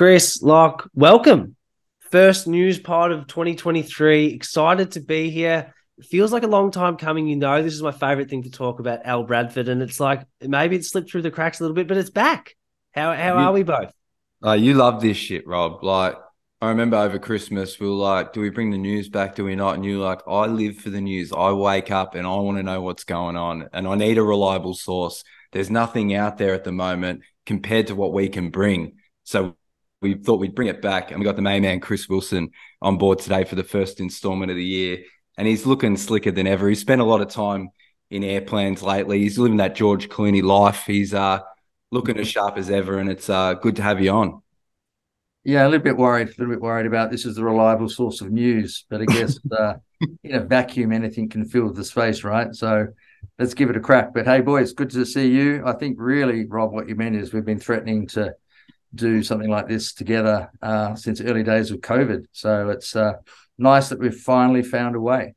Chris Lach, welcome. First news part of 2023. Excited to be here. It feels like a long time coming. You know, this is my favorite thing to talk about, Al Bradford. And it's like maybe it slipped through the cracks a little bit, but it's back. How, how you, are we both? Uh, you love this shit, Rob. Like, I remember over Christmas, we were like, do we bring the news back? Do we not? And you're like, I live for the news. I wake up and I want to know what's going on. And I need a reliable source. There's nothing out there at the moment compared to what we can bring. So we thought we'd bring it back. And we got the main man, Chris Wilson, on board today for the first installment of the year. And he's looking slicker than ever. He's spent a lot of time in airplanes lately. He's living that George Clooney life. He's uh, looking as sharp as ever. And it's uh, good to have you on. Yeah, a little bit worried, a little bit worried about this is the reliable source of news. But I guess uh, in a vacuum, anything can fill the space, right? So let's give it a crack. But hey, boys, good to see you. I think really, Rob, what you meant is we've been threatening to do something like this together uh, since early days of COVID. So it's uh, nice that we've finally found a way.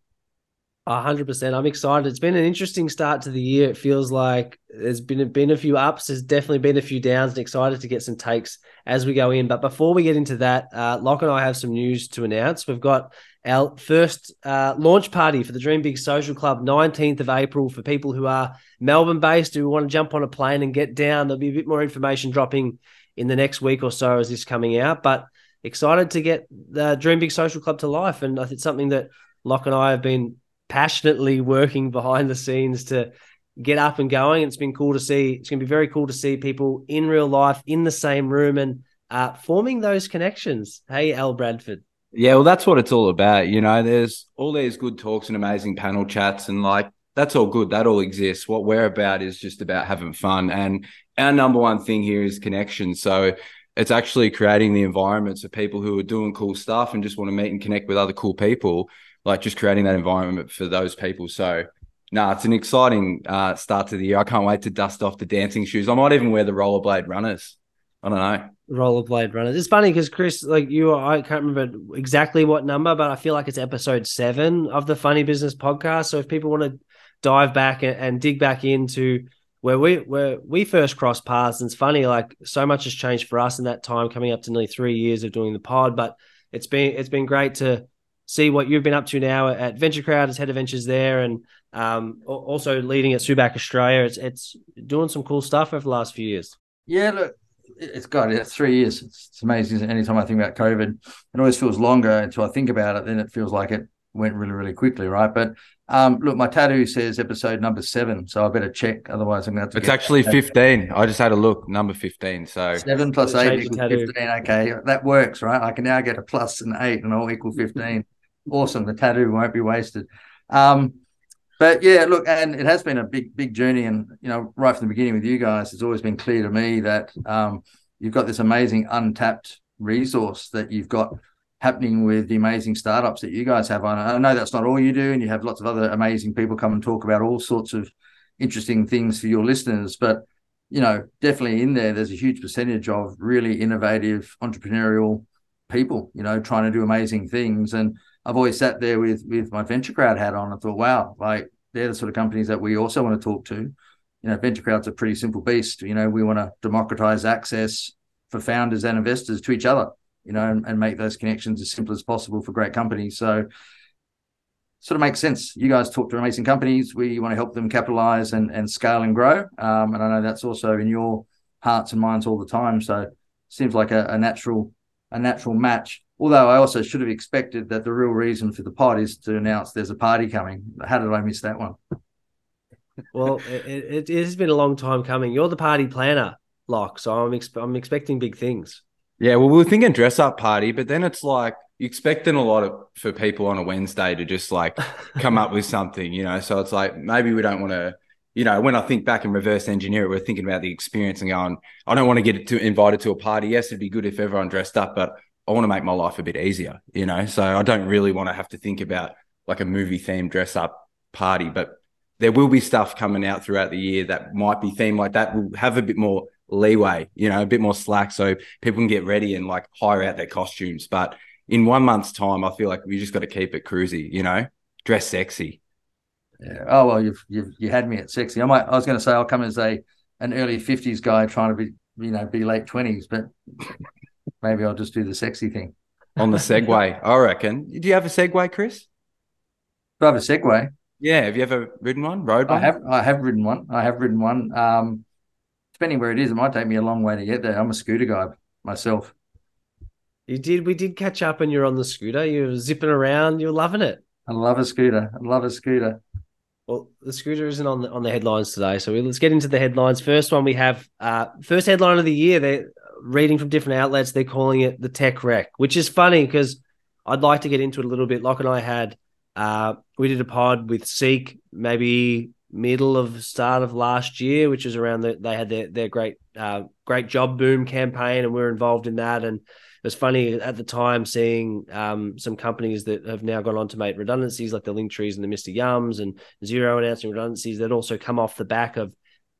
hundred percent. I'm excited. It's been an interesting start to the year. It feels like there's been been a few ups. There's definitely been a few downs, and excited to get some takes as we go in. But before we get into that, uh, Lach and I have some news to announce. We've got our first uh, launch party for the Dream Big Social Club, 19th of April, for people who are Melbourne based who want to jump on a plane and get down. There'll be a bit more information dropping in the next week or so as this coming out. But excited to get the Dream Big Social Club to life, and it's something that Lach and I have been passionately working behind the scenes to get up and going. It's been cool to see. It's going to be very cool to see people in real life in the same room and uh, forming those connections. Hey, Al Bradford. Yeah, well, that's what it's all about. You know, there's all these good talks and amazing panel chats, and like that's all good. That all exists. What we're about is just about having fun. And our number one thing here is connection. So it's actually creating the environments for people who are doing cool stuff and just want to meet and connect with other cool people, like just creating that environment for those people. So, no, nah, it's an exciting uh, start to the year. I can't wait to dust off the dancing shoes. I might even wear the rollerblade runners. I don't know. Rollerblade runners. It's funny because Chris, like you, I can't remember exactly what number, but I feel like it's episode seven of the Funny Business podcast. So if people want to dive back and, and dig back into where we where we first crossed paths. And it's funny, like so much has changed for us in that time, coming up to nearly three years of doing the pod. But it's been it's been great to see what you've been up to now at VentureCrowd as head of ventures there, and um, also leading at Subac Australia. It's it's doing some cool stuff over the last few years. Yeah, look, it's got it. Three years. It's, it's amazing. Anytime I think about COVID, it always feels longer until I think about it. Then it feels like it went really, really quickly, right? But um, look, my tattoo says episode number seven, so I better check. Otherwise, I'm going to. It's actually fifteen. I just had a look, number fifteen. So seven plus eight equals fifteen. Okay, that works, right? I can now get a plus and eight, and all equal fifteen. awesome. The tattoo won't be wasted. Um, but yeah, look, and it has been a big, big journey, and you know, right from the beginning with you guys, it's always been clear to me that um, you've got this amazing untapped resource that you've got happening with the amazing startups that you guys have on. I know that's not all you do, and you have lots of other amazing people come and talk about all sorts of interesting things for your listeners. But you know, definitely in there, there's a huge percentage of really innovative entrepreneurial people. You know, trying to do amazing things. And I've always sat there with with my venture crowd hat on and thought, wow, like they're the sort of companies that we also want to talk to. You know, venture crowd's a pretty simple beast. You know, we want to democratize access for founders and investors to each other you know, and, and make those connections as simple as possible for great companies. So sort of makes sense. You guys talk to amazing companies. We want to help them capitalize and, and scale and grow. Um, and I know that's also in your hearts and minds all the time. So seems like a, a natural a natural match. Although I also should have expected that the real reason for the pod is to announce there's a party coming. How did I miss that one? well, it, it, has been a long time coming. You're the party planner, Lach. So I'm ex- I'm expecting big things. Yeah, well, we were thinking dress up party, but then it's like you're expecting a lot of for people on a Wednesday to just like come up with something, you know. So it's like maybe we don't want to, you know, when I think back and reverse engineer it, we're thinking about the experience and going, I don't want to get to invited to a party. Yes, it'd be good if everyone dressed up, but I want to make my life a bit easier, you know. So I don't really want to have to think about like a movie themed dress up party, but there will be stuff coming out throughout the year that might be themed like that. We'll have a bit more leeway, you know, a bit more slack so people can get ready and like hire out their costumes. But in one month's time, I feel like we just got to keep it cruisy, you know, dress sexy. Yeah. Oh well, you've you've you had me at sexy. I might. I was going to say I'll come as a an early fifties guy trying to be you know be late twenties, but maybe I'll just do the sexy thing. On the Segway, I reckon. Do you have a Segway, Chris? Do I have a Segway? Yeah. Have you ever ridden one? Road I have. I have ridden one. I have ridden one. Um, depending where it is, it might take me a long way to get there. I'm a scooter guy myself. You did. We did catch up, and you're on the scooter. You're zipping around. You're loving it. I love a scooter. I love a scooter. Well, the scooter isn't on the on the headlines today, so let's get into the headlines. First one we have, uh, first headline of the year. They're reading from different outlets. They're calling it the tech wreck, which is funny because I'd like to get into it a little bit. Lach and I had, uh, we did a pod with Seek maybe middle of start of last year, which was around the they had their their great uh, great job boom campaign, and we are involved in that and it was funny at the time seeing um, some companies that have now gone on to make redundancies, like the Linktrees and the Mr. Yums and Xero announcing redundancies that also come off the back of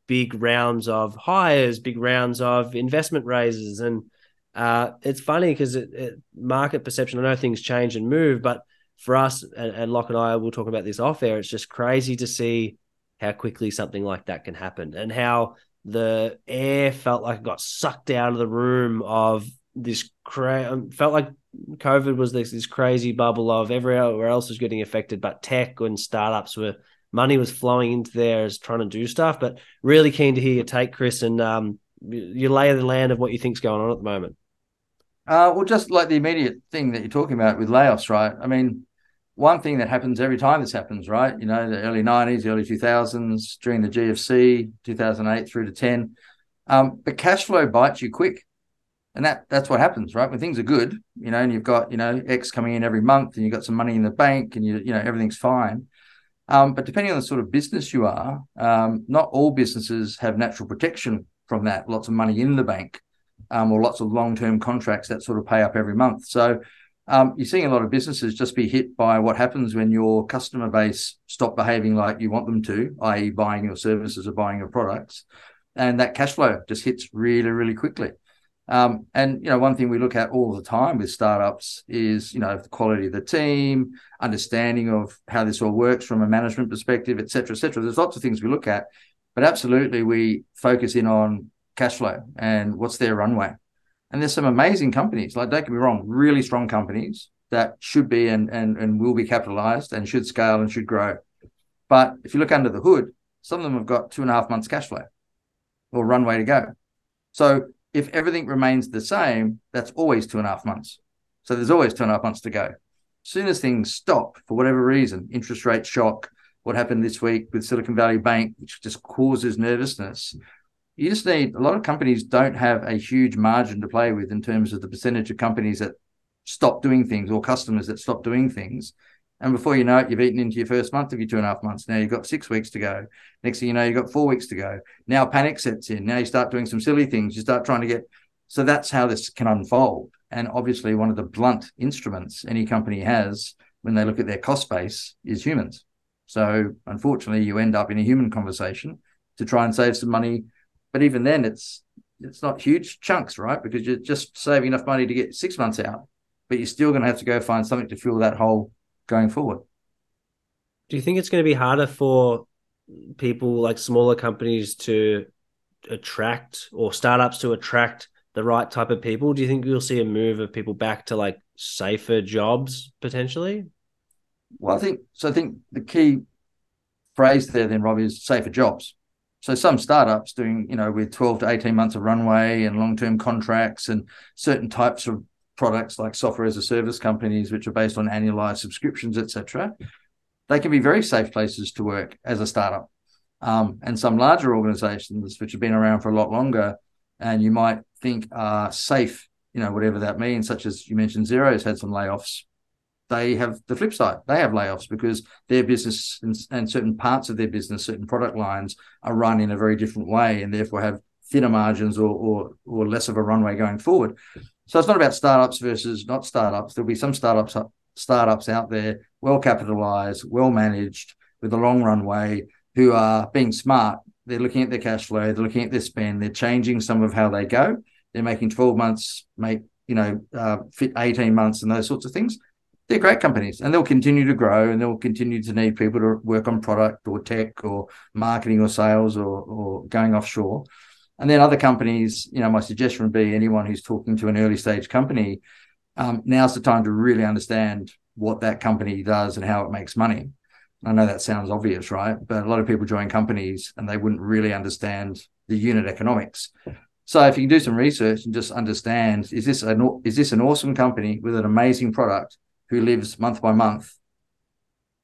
big rounds of hires, big rounds of investment raises. And uh, it's funny because it, it, market perception, I know things change and move, but for us, and, and Lach and I we'll talk about this off air, it's just crazy to see how quickly something like that can happen and how the air felt like it got sucked out of the room of this cra- um, felt like COVID was this this crazy bubble of everywhere else was getting affected, but tech and startups were money was flowing into there as trying to do stuff. But really keen to hear your take, Chris, and um, your lay of the land of what you think's going on at the moment. Uh, well, just like the immediate thing that you're talking about with layoffs, right? I mean, one thing that happens every time this happens, right? You know, the early 90s, early 2000s, during the GFC, 2008 through to 10. Um, but cash flow bites you quick. And that that's what happens right? When things are good you know and you've got you know x coming in every month and you've got some money in the bank and you you know everything's fine. Um, but depending on the sort of business you are um, not all businesses have natural protection from that. Lots of money in the bank um, or lots of long-term contracts that sort of pay up every month. So um, you're seeing a lot of businesses just be hit by what happens when your customer base stop behaving like you want them to i.e buying your services or buying your products and that cash flow just hits really really quickly um, and you know, one thing we look at all the time with startups is you know the quality of the team, understanding of how this all works from a management perspective, et cetera, et cetera. There's lots of things we look at, but absolutely we focus in on cash flow and what's their runway. And there's some amazing companies, like don't get me wrong, really strong companies that should be and and and will be capitalized and should scale and should grow. But if you look under the hood, some of them have got two and a half months cash flow or runway to go. So if everything remains the same, that's always two and a half months. So there's always two and a half months to go. As soon as things stop for whatever reason, interest rate shock, what happened this week with Silicon Valley Bank, which just causes nervousness, you just need a lot of companies don't have a huge margin to play with in terms of the percentage of companies that stop doing things or customers that stop doing things. And before you know it, you've eaten into your first month of your two and a half months. Now you've got six weeks to go. Next thing you know, you've got four weeks to go. Now panic sets in. Now you start doing some silly things. You start trying to get. So that's how this can unfold. And obviously, one of the blunt instruments any company has when they look at their cost base is humans. So unfortunately, you end up in a human conversation to try and save some money. But even then, it's it's not huge chunks, right? Because you're just saving enough money to get six months out, but you're still going to have to go find something to fill that hole going forward. Do you think it's going to be harder for people like smaller companies to attract or startups to attract the right type of people? Do you think you'll see a move of people back to like safer jobs potentially? Well, I think so. I think the key phrase there, then, Rob, is safer jobs. So some startups doing, you know, with 12 to 18 months of runway and long-term contracts and certain types of products like software as a service companies, which are based on annualized subscriptions, etc., they can be very safe places to work as a startup. Um, and some larger organizations, which have been around for a lot longer, and you might think are safe, you know, whatever that means, such as you mentioned, Xero's had some layoffs. They have the flip side. They have layoffs because their business and, and certain parts of their business, certain product lines are run in a very different way and therefore have thinner margins or, or, or less of a runway going forward. So it's not about startups versus not startups. There'll be some startups startups out there, well capitalized, well managed, with a long runway, who are being smart. They're looking at their cash flow, they're looking at their spend, they're changing some of how they go. They're making 12 months, make you know, uh, fit 18 months and those sorts of things. They're great companies and they'll continue to grow and they'll continue to need people to work on product or tech or marketing or sales or, or going offshore. And then other companies, you know, my suggestion would be anyone who's talking to an early stage company, um, now's the time to really understand what that company does and how it makes money. I know that sounds obvious, right? But a lot of people join companies and they wouldn't really understand the unit economics. So if you can do some research and just understand, is this an is this an awesome company with an amazing product who lives month by month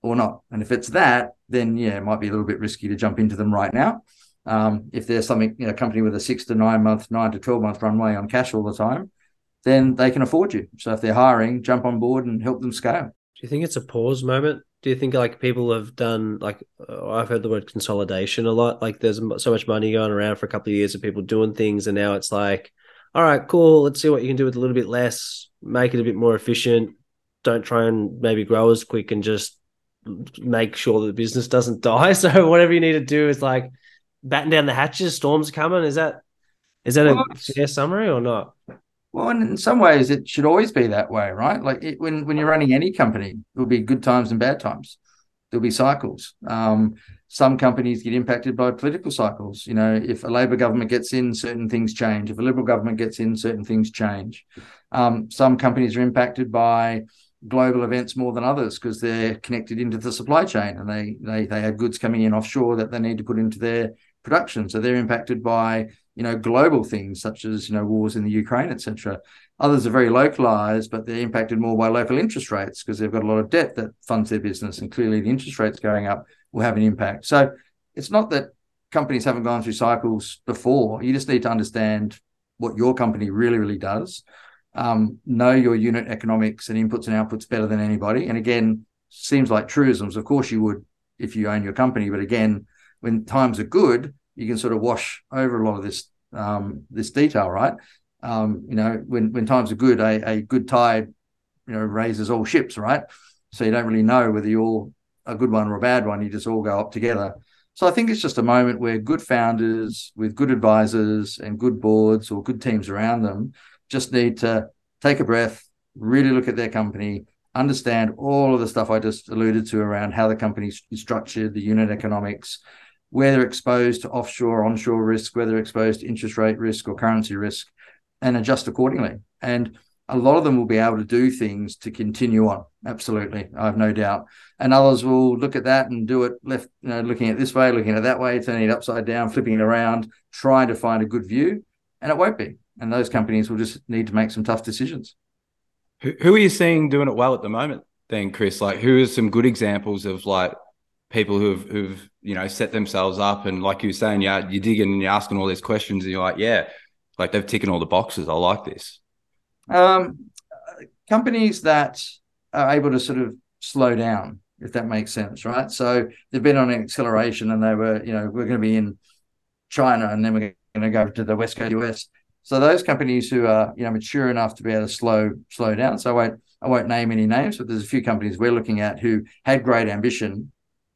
or not? And if it's that, then yeah, it might be a little bit risky to jump into them right now. Um, if there's something, you know, company with a six to nine month, nine to 12 month runway on cash all the time, then they can afford you. So if they're hiring, jump on board and help them scale. Do you think it's a pause moment? Do you think like people have done like uh, I've heard the word consolidation a lot? Like there's so much money going around for a couple of years of people doing things, and now it's like, all right, cool. Let's see what you can do with a little bit less, make it a bit more efficient. Don't try and maybe grow as quick and just make sure that the business doesn't die. So whatever you need to do is like batten down the hatches. Storms coming. Is that is that a fair summary or not? Well, in some ways, it should always be that way, right? Like it, when when you're running any company, there'll be good times and bad times. There'll be cycles. Um, some companies get impacted by political cycles. You know, if a Labor government gets in, certain things change. If a Liberal government gets in, certain things change. Um, some companies are impacted by global events more than others because they're connected into the supply chain and they they they have goods coming in offshore that they need to put into their production. So they're impacted by you know global things such as you know wars in the Ukraine, etc. Others are very localized, but they're impacted more by local interest rates because they've got a lot of debt that funds their business, and clearly the interest rates going up will have an impact. So it's not that companies haven't gone through cycles before. You just need to understand what your company really, really does. Um, know your unit economics and inputs and outputs better than anybody. And again, seems like truisms. Of course, you would if you own your company, but again, when times are good, you can sort of wash over a lot of this um, this detail, right? Um, you know, when when times are good, a, a good tide, you know, raises all ships, right? So you don't really know whether you're a good one or a bad one. You just all go up together. So I think it's just a moment where good founders with good advisors and good boards or good teams around them just need to take a breath, really look at their company, understand all of the stuff I just alluded to around how the company is structured, the unit economics, where they're exposed to offshore, onshore risk, whether they're exposed to interest rate risk or currency risk, and adjust accordingly. And a lot of them will be able to do things to continue on. Absolutely, I have no doubt. And others will look at that and do it left, you know, looking at this way, looking at that way, turning it upside down, flipping it around, trying to find a good view, and it won't be. And those companies will just need to make some tough decisions. Who, who are you seeing doing it well at the moment? Then, Chris, like who are some good examples of like people who've who've you know set themselves up and like you were saying, yeah, you're digging and you're asking all these questions and you're like, yeah, like they've taken all the boxes. I like this. Um, companies that are able to sort of slow down, if that makes sense, right? So they've been on an acceleration and they were, you know, we're going to be in China and then we're going to go to the West Coast US. So those companies who are, you know, mature enough to be able to slow slow down. So I won't I won't name any names, but there's a few companies we're looking at who had great ambition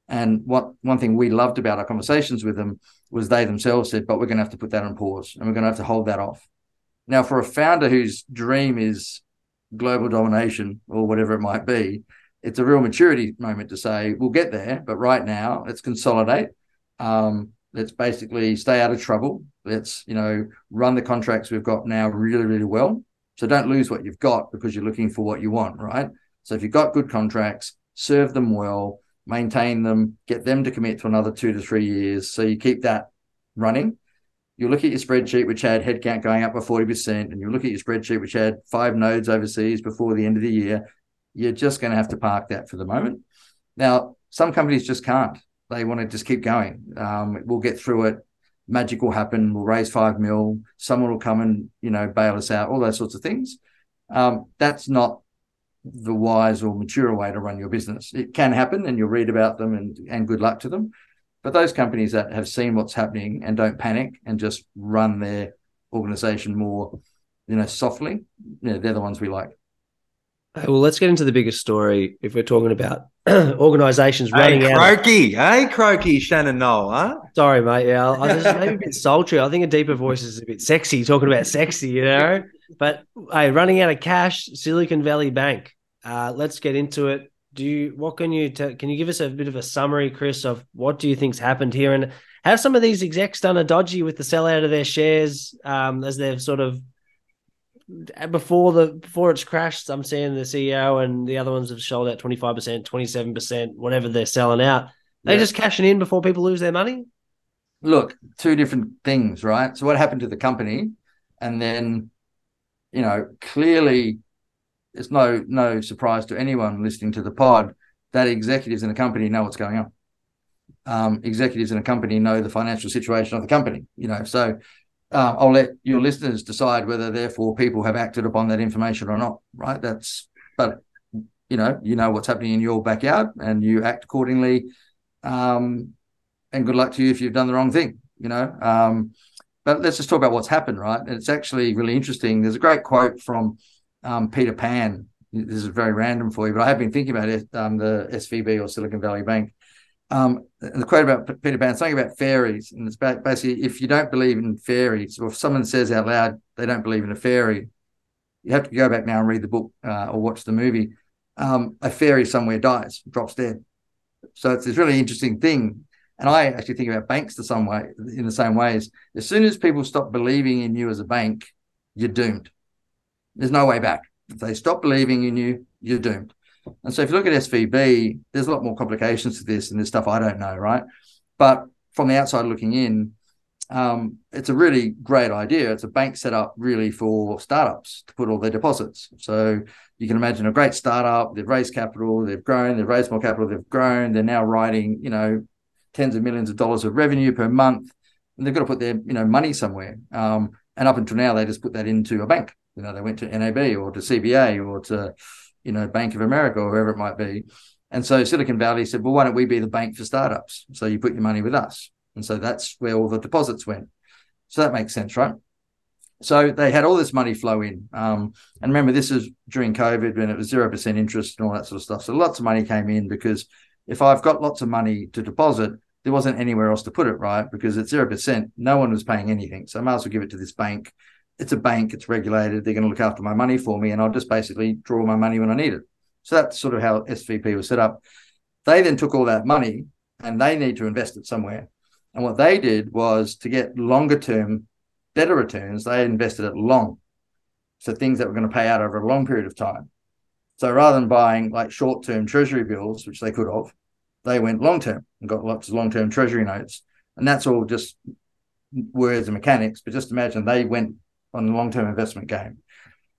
and what one thing we loved about our conversations with them was they themselves said, but we're going to have to put that on pause and we're going to have to hold that off. Now, for a founder whose dream is global domination or whatever it might be, it's a real maturity moment to say, we'll get there, but right now let's consolidate. Um, let's basically stay out of trouble. Let's, you know, run the contracts we've got now really, really well. So don't lose what you've got because you're looking for what you want, right? So if you've got good contracts, serve them well, maintain them, get them to commit to another two to three years. So you keep that running. You look at your spreadsheet, which had headcount going up by 40%, and you look at your spreadsheet, which had five nodes overseas before the end of the year. You're just going to have to park that for the moment. Now, some companies just can't. They want to just keep going. Um, we'll get through it. Magic will happen. We'll raise five mil. Someone will come and you know bail us out. All those sorts of things. Um, that's not the wise or mature way to run your business. It can happen and you'll read about them and, and good luck to them. But those companies that have seen what's happening and don't panic and just run their organization more, you know, softly, you know, they're the ones we like. Well, let's get into the biggest story. If we're talking about organizations running hey, out, croaky, hey, croaky, Shannon Noll, huh? Sorry, mate. Yeah, I was just maybe a bit sultry. I think a deeper voice is a bit sexy. Talking about sexy, you know. But hey, running out of cash, Silicon Valley Bank. Uh, let's get into it. Do you? What can you? T- can you give us a bit of a summary, Chris, of what do you think's happened here? And Have some of these execs done a dodgy with the sell out of their shares um, as they've sort of before the before it's crashed? I'm seeing the CEO and the other ones have sold out 25 percent, 27 percent, whatever they're selling out. They yeah. just cashing in before people lose their money. Look, two different things, right? So what happened to the company, and then you know clearly it's no no surprise to anyone listening to the pod that executives in a company know what's going on. Um, executives in a company know the financial situation of the company. You know, so uh, I'll let your listeners decide whether, therefore, people have acted upon that information or not. Right? That's but you know, you know what's happening in your backyard, and you act accordingly. Um, and good luck to you if you've done the wrong thing. You know. Um, but let's just talk about what's happened, right? And it's actually really interesting. There's a great quote from um, Peter Pan. This is very random for you, but I have been thinking about it, um, the SVB or Silicon Valley Bank. Um, the quote about Peter Pan, something about fairies, and it's basically if you don't believe in fairies, or if someone says out loud they don't believe in a fairy, you have to go back now and read the book uh, or watch the movie. Um, a fairy somewhere dies, drops dead. So it's this really interesting thing. And I actually think about banks the some way in the same ways. As soon as people stop believing in you as a bank, you're doomed. There's no way back. If they stop believing in you, you're doomed. And so if you look at SVB, there's a lot more complications to this and there's stuff I don't know, right? But from the outside looking in, um, it's a really great idea. It's a bank set up really for startups to put all their deposits. So you can imagine a great startup, they've raised capital, they've grown, they've raised more capital, they've grown, they're now writing, you know, tens of millions of dollars of revenue per month. And they've got to put their, you know, money somewhere. Um, and up until now, they just put that into a bank. You know, they went to NAB or to CBA or to, you know, Bank of America or whoever it might be. And so Silicon Valley said, well, why don't we be the bank for startups? So you put your money with us. And so that's where all the deposits went. So that makes sense, right? So they had all this money flow in. Um, and remember, this is during COVID when it was 0% interest and all that sort of stuff. So lots of money came in because if I've got lots of money to deposit, there wasn't anywhere else to put it, right? Because at 0%, no one was paying anything. So I might as well give it to this bank it's a bank, it's regulated, they're going to look after my money for me, and I'll just basically draw my money when I need it. So that's sort of how SVB was set up. They then took all that money and they need to invest it somewhere. And what they did was to get longer term, better returns, they invested it long. So things that were going to pay out over a long period of time. So rather than buying like short term treasury bills, which they could have, they went long term and got lots of long term treasury notes. And that's all just words and mechanics. But just imagine they went on the long term investment game.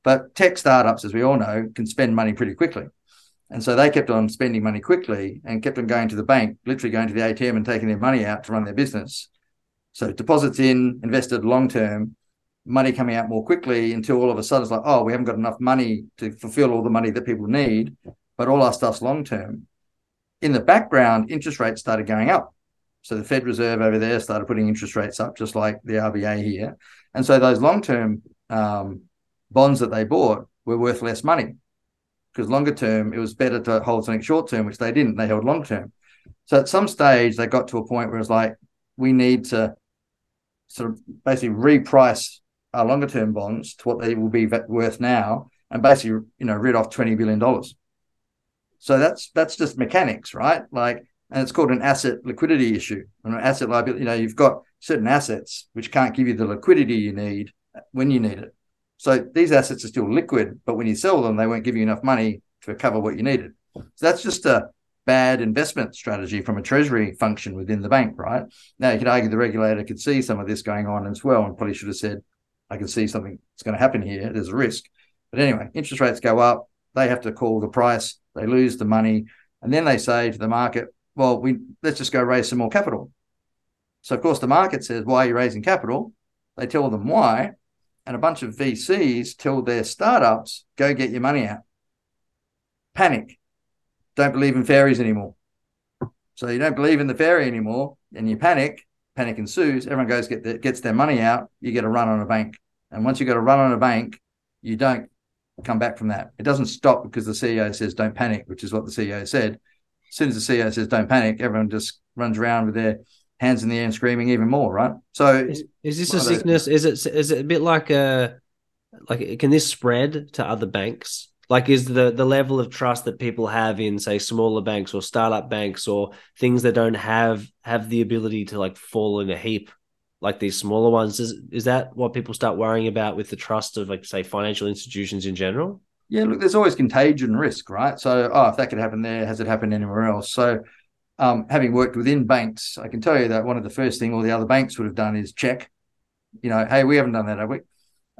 But tech startups, as we all know, can spend money pretty quickly. And so they kept on spending money quickly and kept on going to the bank, literally going to the ATM and taking their money out to run their business. So deposits in, invested long term, money coming out more quickly until all of a sudden it's like, oh, we haven't got enough money to fulfill all the money that people need, but all our stuff's long term. In the background, interest rates started going up. So the Fed Reserve over there started putting interest rates up, just like the RBA here. And so those long term um, bonds that they bought were worth less money because longer term, it was better to hold something short term, which they didn't. They held long term. So at some stage, they got to a point where it's like, we need to sort of basically reprice our longer term bonds to what they will be worth now and basically, you know, rid off $20 billion. So that's that's just mechanics, right? Like, and it's called an asset liquidity issue. An asset liability, you know, you've got certain assets which can't give you the liquidity you need when you need it. So these assets are still liquid, but when you sell them, they won't give you enough money to cover what you needed. So that's just a bad investment strategy from a treasury function within the bank, right? Now you could argue the regulator could see some of this going on as well and probably should have said, I can see something that's going to happen here. There's a risk. But anyway, interest rates go up, they have to call the price, they lose the money, and then they say to the market, well, we let's just go raise some more capital. So, of course, the market says, why are you raising capital? They tell them why. And a bunch of VCs tell their startups, go get your money out. Panic. Don't believe in fairies anymore. So you don't believe in the fairy anymore and you panic, panic ensues. Everyone goes, get the, gets their money out. You get a run on a bank. And once you get a run on a bank, you don't come back from that. It doesn't stop because the CEO says, don't panic, which is what the CEO said. As soon as the CEO says, don't panic, everyone just runs around with their hands in the air and screaming even more, right? So is, is this a sickness? Is it is it a bit like a like can this spread to other banks? Like, is the the level of trust that people have in, say, smaller banks or startup banks or things that don't have have the ability to like fall in a heap, like these smaller ones? Is is that what people start worrying about with the trust of, like, say, financial institutions in general? Yeah, look, there's always contagion risk, right? So, oh, if that could happen there, has it happened anywhere else? So, um, having worked within banks, I can tell you that one of the first thing all the other banks would have done is check, you know, hey, we haven't done that, have we?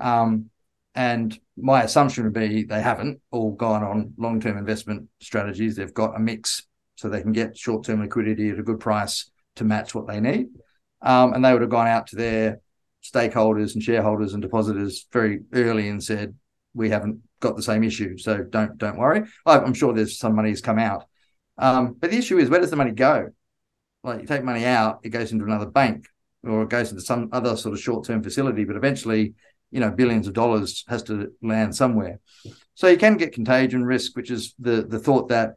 Um, and my assumption would be they haven't all gone on long term investment strategies. They've got a mix so they can get short term liquidity at a good price to match what they need. Um, and they would have gone out to their stakeholders and shareholders and depositors very early and said, we haven't got the same issue. So don't don't worry. I'm sure there's some money has come out. Um, but the issue is where does the money go? Like you take money out, it goes into another bank or it goes into some other sort of short term facility, but eventually you know billions of dollars has to land somewhere so you can get contagion risk which is the the thought that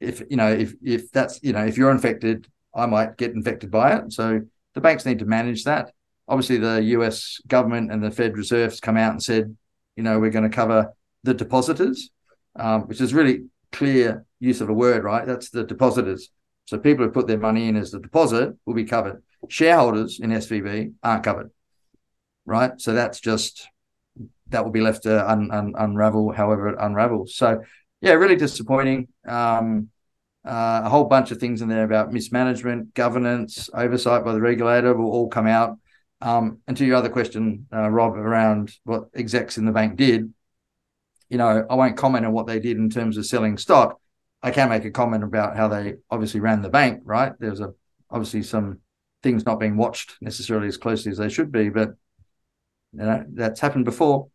if you know if if that's you know if you're infected i might get infected by it so the banks need to manage that obviously the us government and the fed reserves come out and said you know we're going to cover the depositors um, which is really clear use of a word right that's the depositors so people who put their money in as a deposit will be covered shareholders in svb aren't covered right? So that's just that will be left to un, un, unravel however it unravels. So yeah, really disappointing. Um, uh, a whole bunch of things in there about mismanagement, governance, oversight by the regulator will all come out. Um, and to your other question, uh, Rob, around what execs in the bank did, you know, I won't comment on what they did in terms of selling stock. I can make a comment about how they obviously ran the bank, right? There's a obviously some things not being watched necessarily as closely as they should be, but you know, that's happened before.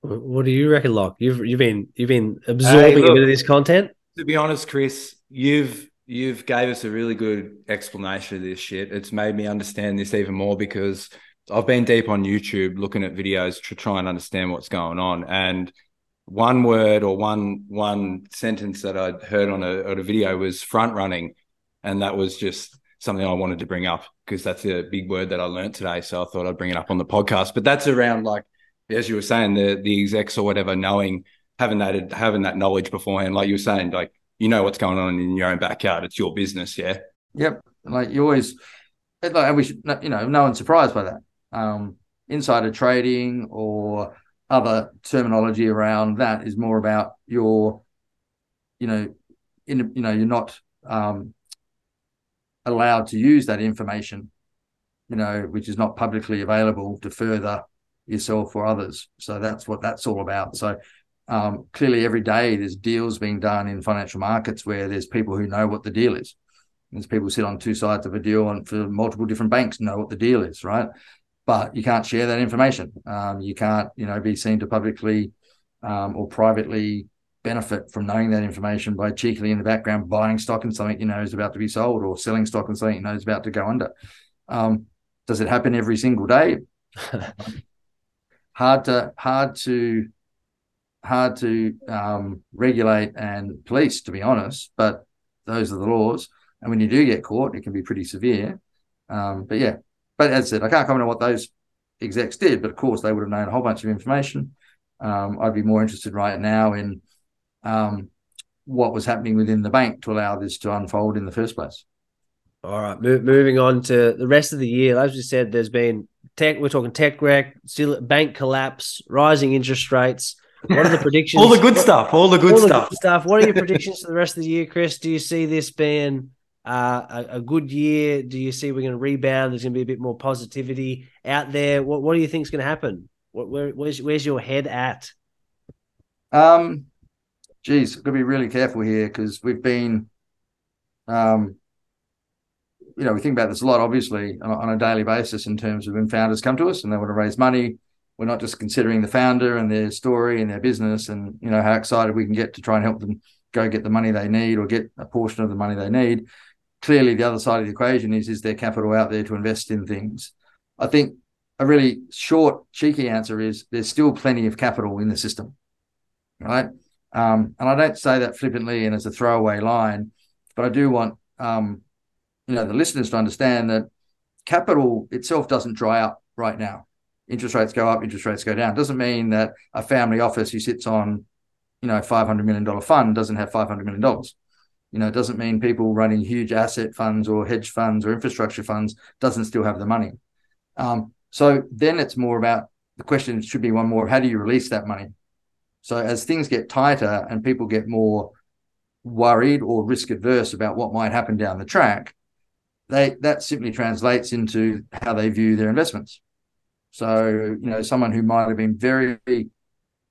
What do you reckon, Lach? You've you've been you've been absorbing hey, look, a bit of this content. To be honest, Chris, you've you've gave us a really good explanation of this shit. It's made me understand this even more because I've been deep on YouTube looking at videos to try and understand what's going on. And one word or one one sentence that I'd heard on a, on a video was front running, and that was just something I wanted to bring up because that's a big word that I learned today. So I thought I'd bring it up on the podcast. But that's around like as you were saying, the the execs or whatever, knowing having that having that knowledge beforehand, like you were saying, like you know what's going on in your own backyard. It's your business, yeah. Yep. Like you always, like we should, you know, no one's surprised by that. Um, insider trading or other terminology around that is more about your, you know, in you know, you're not um, allowed to use that information, you know, which is not publicly available to further yourself or others. So that's what that's all about. So um, clearly, every day there's deals being done in financial markets where there's people who know what the deal is. There's people sit on two sides of a deal, and for multiple different banks know what the deal is, right? But you can't share that information. Um, you can't, you know, be seen to publicly um, or privately benefit from knowing that information by cheekily in the background buying stock in something you know is about to be sold or selling stock in something you know is about to go under. Um, does it happen every single day? hard to hard to hard to um, regulate and police, to be honest. But those are the laws, and when you do get caught, it can be pretty severe. Um, but yeah, but as I said, I can't comment on what those execs did, but of course they would have known a whole bunch of information. Um, I'd be more interested right now in um, what was happening within the bank to allow this to unfold in the first place. All right, Mo- moving on to the rest of the year. As we said, there's been tech. We're talking tech wreck, bank collapse, rising interest rates. What are the predictions? all the good stuff. All the good all stuff. The good stuff. What are your predictions for the rest of the year, Chris? Do you see this being uh, a, a, good year? Do you see we're going to rebound? There's going to be a bit more positivity out there. What What do you think is going to happen? What, where, where's Where's your head at? Um, geez, I've got to be really careful here because we've been, um, you know, we think about this a lot, obviously, on, on, a daily basis in terms of when founders come to us and they want to raise money. We're not just considering the founder and their story and their business and, you know, how excited we can get to try and help them go get the money they need or get a portion of the money they need. Clearly, the other side of the equation is is there capital out there to invest in things? I think a really short, cheeky answer is there's still plenty of capital in the system, right? Um, and I don't say that flippantly and as a throwaway line, but I do want um, you know the listeners to understand that capital itself doesn't dry up right now. Interest rates go up, interest rates go down. Doesn't mean that a family office who sits on you know, five hundred million dollar fund doesn't have five hundred million dollars. You know, it doesn't mean people running huge asset funds or hedge funds or infrastructure funds doesn't still have the money. Um, so then it's more about the question should be one more: how do you release that money? So as things get tighter and people get more worried or risk adverse about what might happen down the track, they that simply translates into how they view their investments. So you know, someone who might have been very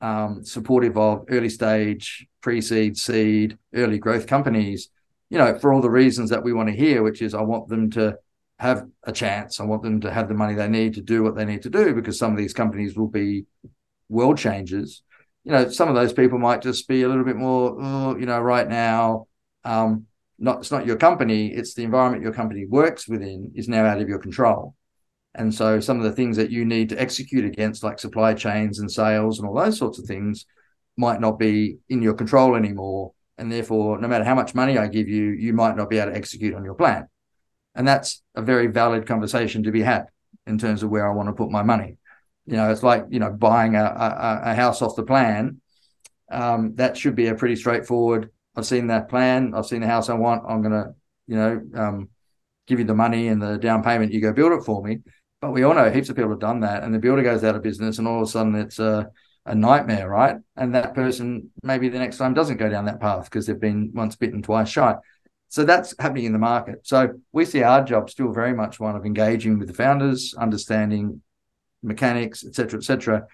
um, supportive of early stage, pre-seed, seed, early growth companies, you know, for all the reasons that we want to hear, which is I want them to have a chance. I want them to have the money they need to do what they need to do because some of these companies will be world changers. You know, some of those people might just be a little bit more, oh, you know, right now, um, not it's not your company, it's the environment your company works within is now out of your control. And so some of the things that you need to execute against, like supply chains and sales and all those sorts of things, might not be in your control anymore. And therefore, no matter how much money I give you, you might not be able to execute on your plan. And that's a very valid conversation to be had in terms of where I want to put my money. You know, it's like, you know, buying a, a, a house off the plan. Um, that should be a pretty straightforward. I've seen that plan. I've seen the house I want. I'm going to, you know, um, give you the money and the down payment. You go build it for me. But we all know heaps of people have done that, and the builder goes out of business, and all of a sudden it's a, a nightmare, right? And that person maybe the next time doesn't go down that path because they've been once bitten, twice shy. So that's happening in the market. So we see our job still very much one of engaging with the founders, understanding mechanics, et cetera, et cetera.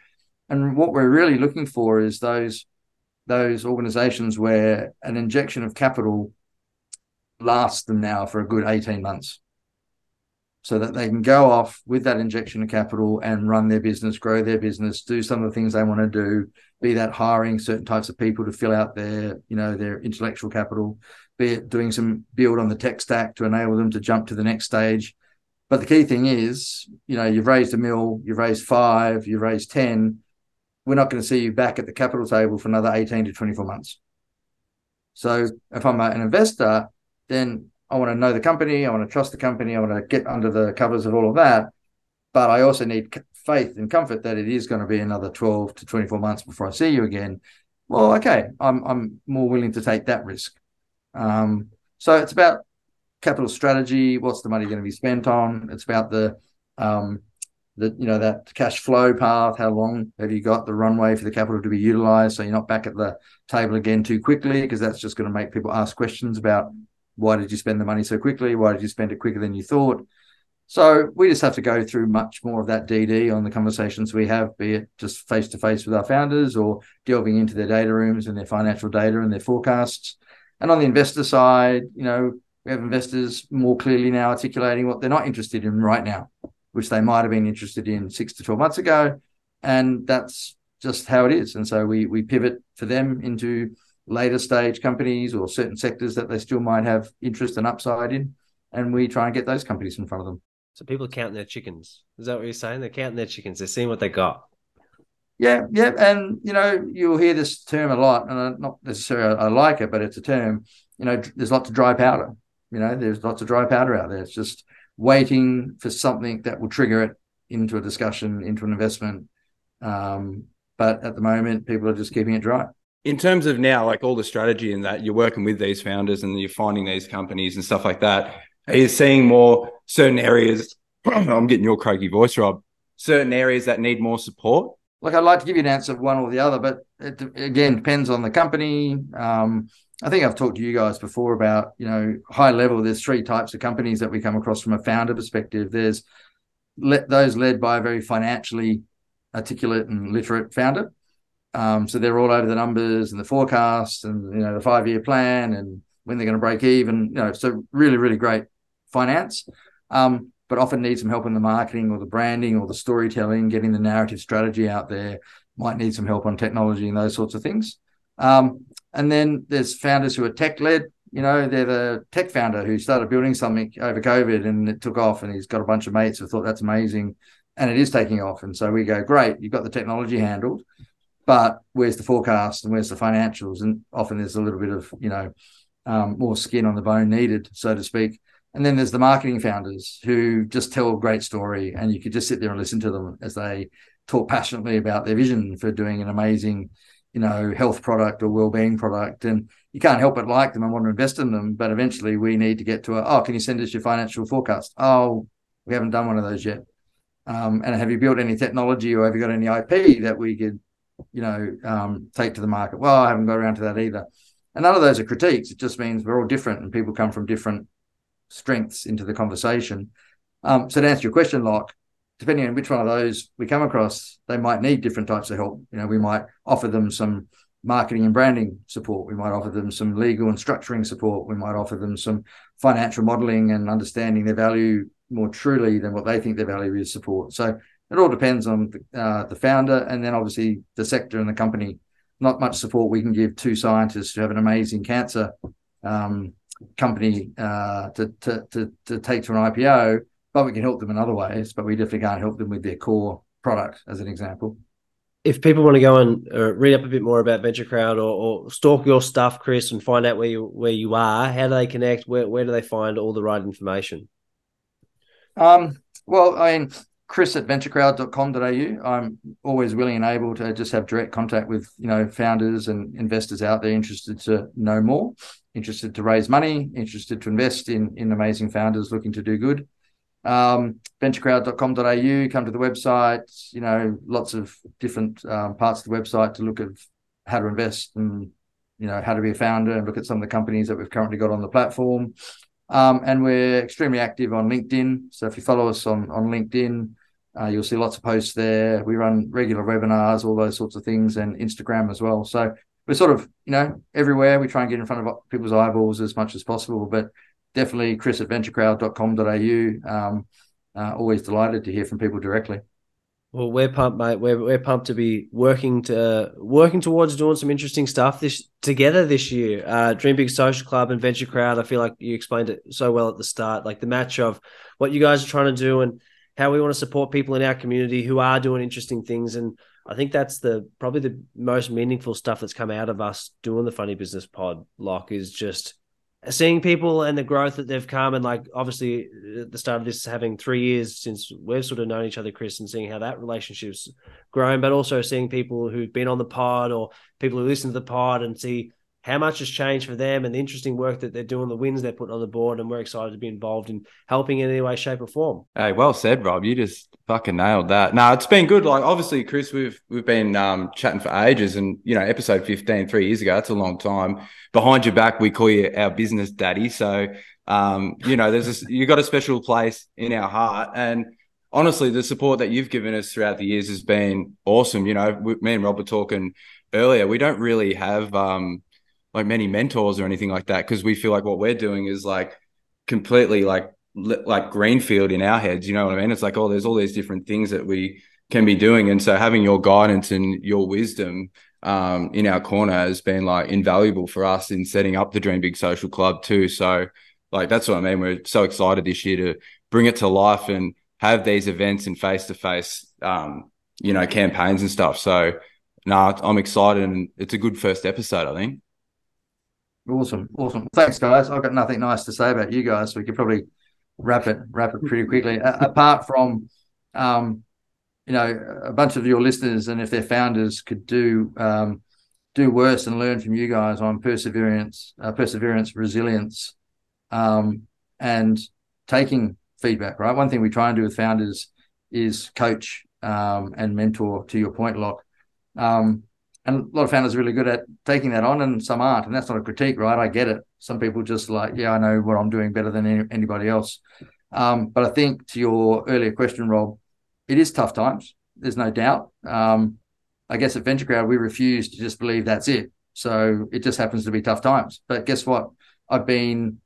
And what we're really looking for is those those organizations where an injection of capital lasts them now for a good 18 months so that they can go off with that injection of capital and run their business, grow their business, do some of the things they want to do, be that hiring certain types of people to fill out their, you know, their intellectual capital, be it doing some build on the tech stack to enable them to jump to the next stage. But the key thing is, you know, you've raised a mill, you've raised five, you've raised 10. We're not going to see you back at the capital table for another 18 to 24 months. So if I'm an investor, then I want to know the company. I want to trust the company. I want to get under the covers of all of that. But I also need faith and comfort that it is going to be another 12 to 24 months before I see you again. Well, okay, I'm, I'm more willing to take that risk. Um, so it's about capital strategy. What's the money going to be spent on? It's about the, um, the you know that cash flow path. How long have you got the runway for the capital to be utilized? So you're not back at the table again too quickly, because that's just going to make people ask questions about why did you spend the money so quickly? Why did you spend it quicker than you thought? So we just have to go through much more of that DD on the conversations we have, be it just face to face with our founders or delving into their data rooms and their financial data and their forecasts. And on the investor side, you know, we have investors more clearly now articulating what they're not interested in right now, which they might have been interested in six to 12 months ago. And that's just how it is. And so we we pivot for them into later stage companies or certain sectors that they still might have interest and upside in. And we try and get those companies in front of them. So people are counting their chickens. Is that what you're saying? They're counting their chickens. They're seeing what they got. Yeah, yeah, and you know you'll hear this term a lot, and not necessarily I like it, but it's a term. You know, there's lots of dry powder. You know, there's lots of dry powder out there. It's just waiting for something that will trigger it into a discussion, into an investment. Um, but at the moment, people are just keeping it dry in terms of now, like all the strategy and that you're working with these founders and you're finding these companies and stuff like that, are you seeing more certain areas? I'm getting your croaky voice, Rob. Certain areas that need more support. Like I'd like to give you an answer of one or the other, but it again depends on the company. Um, I think I've talked to you guys before about you know high level. There's three types of companies that we come across from a founder perspective. There's le- those led by a very financially articulate and literate founder. Um, so they're all over the numbers and the forecasts and you know the five year plan and when they're going to break even. You know, so really, really great finance, um, but often need some help in the marketing or the branding or the storytelling, getting the narrative strategy out there. Might need some help on technology and those sorts of things. Um, and then there's founders who are tech led. You know, they're the tech founder who started building something over COVID and it took off, and he's got a bunch of mates who thought that's amazing, and it is taking off. And so we go, great, you've got the technology handled but where's the forecast and where's the financials? And often there's a little bit of, you know, um, more skin on the bone needed, so to speak. And then there's the marketing founders who just tell a great story, and you could just sit there and listen to them as they talk passionately about their vision for doing an amazing you know, health product or well-being product, and you can't help but like them and want to invest in them. But eventually, we need to get to a oh, can you send us your financial forecast? Oh, we haven't done one of those yet. Um, and have you built any technology or have you got any IP that we could, you know, um, take to the market? Well, I haven't got around to that either. And none of those are critiques. It just means we're all different and people come from different strengths into the conversation. Um, so to answer your question, Lach, depending on which one of those we come across, they might need different types of help. You know, we might offer them some marketing and branding support. We might offer them some legal and structuring support. We might offer them some financial modeling and understanding their value more truly than what they think their value is support. So it all depends on the, uh, the founder and then obviously the sector and the company. Not much support we can give two scientists who have an amazing cancer um, company uh, to, to, to, to take to an IPO but we can help them in other ways. But we definitely can't help them with their core product, as an example. If people want to go and uh, read up a bit more about Venture Crowd or, or, stalk your stuff, Chris, and find out where you where you are, how do they connect? Where where do they find all the right information? Um, well, I mean, chris at venturecrowd.com.au. I'm always willing and able to just have direct contact with, you know, founders and investors out there interested to know more, interested to raise money, interested to invest in, in amazing founders looking to do good um, venturecrowd.com.au, come to the website, you know, lots of different um, parts of the website to look at how to invest and, you know, how to be a founder and look at some of the companies that we've currently got on the platform. Um, and we're extremely active on LinkedIn. So if you follow us on, on LinkedIn, uh, you'll see lots of posts there. We run regular webinars, all those sorts of things, and Instagram as well. So we're sort of, you know, everywhere. We try and get in front of people's eyeballs as much as possible. But definitely chris at venturecrowd.com.au. Um, uh, always delighted to hear from people directly. Well, we're pumped, mate. We're, we're pumped to be working to uh, working towards doing some interesting stuff this together this year. Uh, Dream Big Social Club and VentureCrowd. I feel like you explained it so well at the start, like the match of what you guys are trying to do and how we want to support people in our community who are doing interesting things. And I think that's the probably the most meaningful stuff that's come out of us doing the Funny Business Pod. Lach is just seeing people and the growth that they've come and like obviously uh, at the start of this having three years since we've sort of known each other chris and seeing how that relationship's grown but also seeing people who've been on the pod or people who listen to the pod and see how much has changed for them and the interesting work that they're doing, the wins they're putting on the board, and we're excited to be involved in helping in any way, shape, or form. Hey, well said, Rob. You just fucking nailed that. No, it's been good. Like obviously, Chris, we've we've been um, chatting for ages, and you know, episode 15, three years ago, that's a long time. Behind your back, we call you our business daddy. So um, you know, there's a, you got a special place in our heart, and honestly, the support that you've given us throughout the years has been awesome. You know, we, me and Rob were talking earlier. We don't really have um, like many mentors or anything like that because we feel like what we're doing is like completely like like greenfield in our heads you know what i mean? It's like oh there's all these different things that we can be doing. And so having your guidance and your wisdom um, in our corner has been like invaluable for us in setting up the dream big social club too. So like that's what i mean. We're so excited this year to bring it to life and have these events and face to face you know campaigns and stuff. So no nah, i'm excited and it's a good first episode i think Awesome, awesome. Thanks, guys. I've got nothing nice to say about you guys, we could probably wrap it wrap it pretty quickly. apart from, um, you know, a bunch of your listeners, and if they're founders, could do um, do worse and learn from you guys on perseverance, uh, perseverance, resilience, um, and taking feedback. Right. One thing we try and do with founders is coach um, and mentor. To your point, Lach. Um, and a lot of founders are really good at taking that on and some aren't and that's not a critique right? I get it. Some people just like yeah i know what i'm doing better than any, anybody else. Um, but i think to your earlier question rob it is tough times there's no doubt. Um, i guess at VentureCrowd we refuse to just believe that's it. So it just happens to be tough times. But guess what? I've been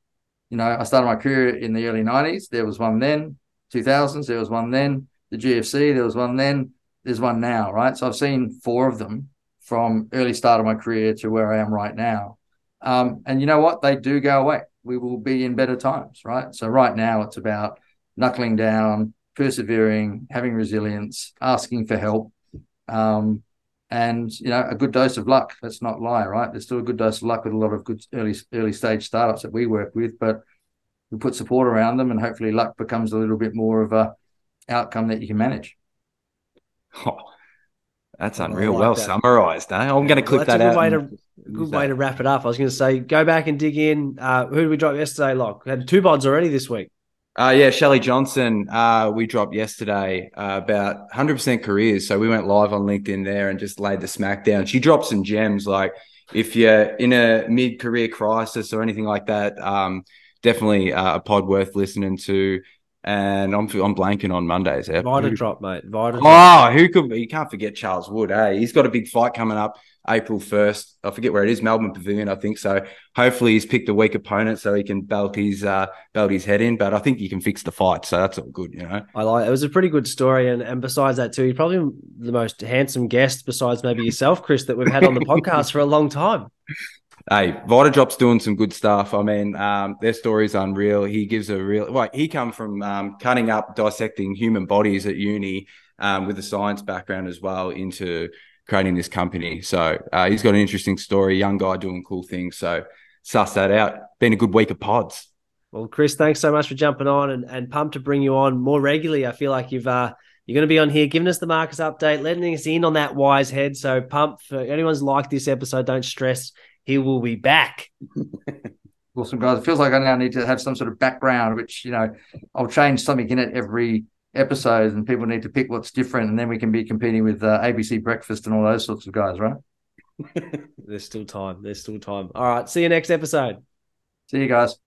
you know i started my career in the early 90s there was one then 2000s there was one then the gfc there was one then there's one now right? So i've seen four of them from early start of my career to where I am right now. Um, and you know what? They do go away. We will be in better times, right? So right now it's about knuckling down, persevering, having resilience, asking for help, um, and you know a good dose of luck. Let's not lie, right? There's still a good dose of luck with a lot of good early early stage startups that we work with, but we put support around them, and hopefully luck becomes a little bit more of a outcome that you can manage. Oh, That's unreal. Like well that. summarized, eh? I'm going to clip well, that out. Way to, good way to wrap it up. I was going to say, go back and dig in. Uh, who did we drop yesterday? Lach had two pods already this week. Uh, yeah, Shelly Johnson. Uh, we dropped yesterday uh, about 100% careers. So we went live on LinkedIn there and just laid the smack down. She dropped some gems. Like if you're in a mid career crisis or anything like that, um, definitely uh, a pod worth listening to and I'm I'm blanking on Mondays. Yeah. Vita drop, mate. Vita. Oh, who could you can't forget Charles Wood? Hey, he's got a big fight coming up April first. I forget where it is, Melbourne Pavilion, I think. So hopefully he's picked a weak opponent so he can belt his uh, belt his head in. But I think you can fix the fight, so that's all good, you know. I like it. was a pretty good story, and and besides that too, he's probably the most handsome guest besides maybe yourself, Chris, that we've had on the podcast for a long time hey, Vitadrop's doing some good stuff. I mean, um, their story's unreal. He gives a real well, he come from um, cutting up, dissecting human bodies at uni um, with a science background as well into creating this company. So uh, he's got an interesting story, young guy doing cool things. So suss that out. Been a good week of pods. Well, Chris, thanks so much for jumping on and, and pumped to bring you on more regularly. I feel like you've uh, you're going to be on here giving us the Marcus update, letting us in on that wise head. So pump for anyone's liked this episode. Don't stress he will be back. awesome, guys. It feels like I now need to have some sort of background, which, you know, I'll change something in it every episode and people need to pick what's different. And then we can be competing with uh, ABC Breakfast and all those sorts of guys, right? There's still time. There's still time. All right. See you next episode. See you guys.